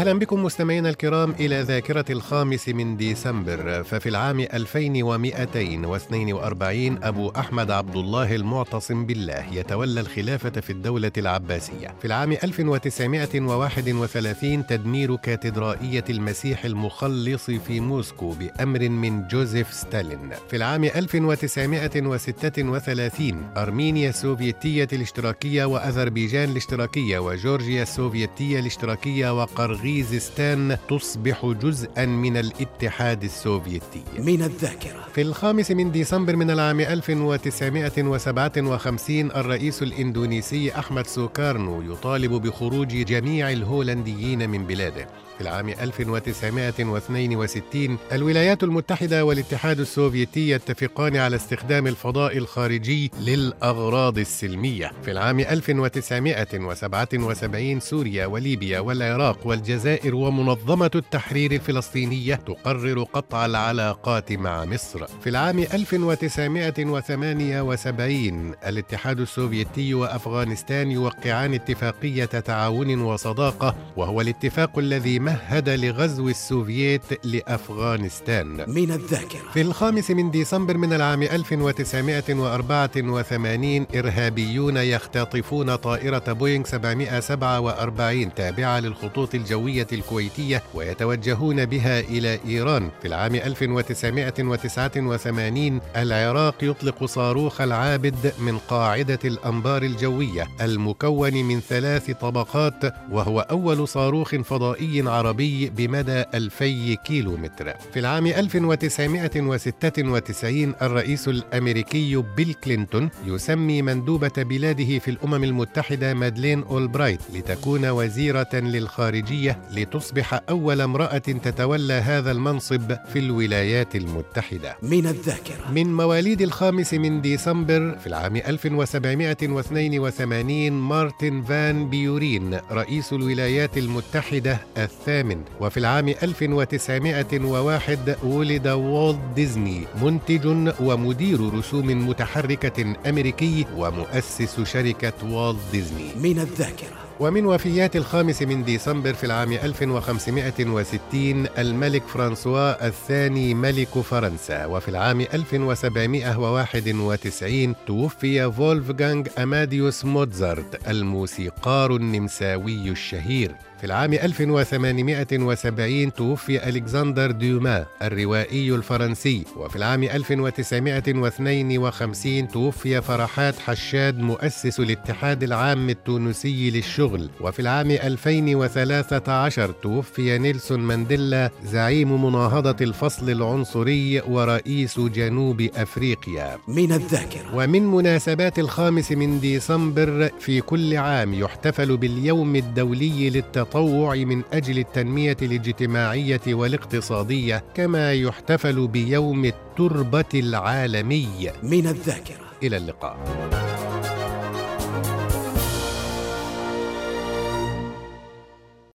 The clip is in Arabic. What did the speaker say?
أهلا بكم مستمعينا الكرام إلى ذاكرة الخامس من ديسمبر. ففي العام 2242 أبو أحمد عبد الله المعتصم بالله يتولى الخلافة في الدولة العباسية. في العام 1931 تدمير كاتدرائية المسيح المخلص في موسكو بأمر من جوزيف ستالين. في العام 1936 أرمينيا السوفيتية الاشتراكية وأذربيجان الاشتراكية وجورجيا السوفيتية الاشتراكية وقرغيزستان تصبح جزءا من الاتحاد السوفيتي. من الذاكرة. في الخامس من ديسمبر من العام 1957 الرئيس الإندونيسي أحمد سوكارنو يطالب بخروج جميع الهولنديين من بلاده. في العام 1962 الولايات المتحدة والاتحاد السوفيتي يتفقان على استخدام الفضاء الخارجي للأغراض السلمية. في العام 1977 سوريا وليبيا والعراق والجزائر ومنظمة التحرير الفلسطينية تقرر قطع العلاقات مع مصر. في العام 1978 الاتحاد السوفيتي وأفغانستان يوقعان اتفاقية تعاون وصداقة وهو الاتفاق الذي مهد لغزو السوفييت لأفغانستان. من الذاكرة. في الخامس من ديسمبر من العام 1984 إرهابيون يختطفون طائرة بوينغ 747 تابعة للخطوط الجوية الكويتية ويتوجهون بها إلى إيران في العام 1989 العراق يطلق صاروخ العابد من قاعدة الأنبار الجوية المكون من ثلاث طبقات وهو أول صاروخ فضائي عربي بمدى 2000 كيلومتر. في العام 1996 الرئيس الأمريكي بيل كلينتون يسمي مندوبة بلاده في الأمم المتحدة مادلين أولبرايت لتكون وزيرة للخارجية لتصبح أول امرأة تتولى هذا المنصب في الولايات المتحدة. من الذاكرة. من مواليد الخامس من ديسمبر في العام 1782 مارتن فان بيورين رئيس الولايات المتحدة الثامن. وفي العام 1901 ولد والت ديزني منتج ومدير رسوم متحركة أمريكي ومؤسس شركة والت ديزني. من الذاكرة. ومن وفيات الخامس من ديسمبر في العام 1560 الملك فرانسوا الثاني ملك فرنسا. وفي العام 1791 توفي فولفغانغ أماديوس موتزارت الموسيقار النمساوي الشهير. في العام 1870 توفي ألكسندر ديوما الروائي الفرنسي. وفي العام 1952 توفي فرحات حشاد مؤسس الاتحاد العام التونسي للشغل. وفي العام 2013 توفي نيلسون مانديلا زعيم مناهضة الفصل العنصري ورئيس جنوب أفريقيا. من الذاكرة. ومن مناسبات الخامس من ديسمبر في كل عام يحتفل باليوم الدولي للتطوع من أجل التنمية الاجتماعية والاقتصادية كما يحتفل بيوم التربة العالمي. من الذاكرة. إلى اللقاء.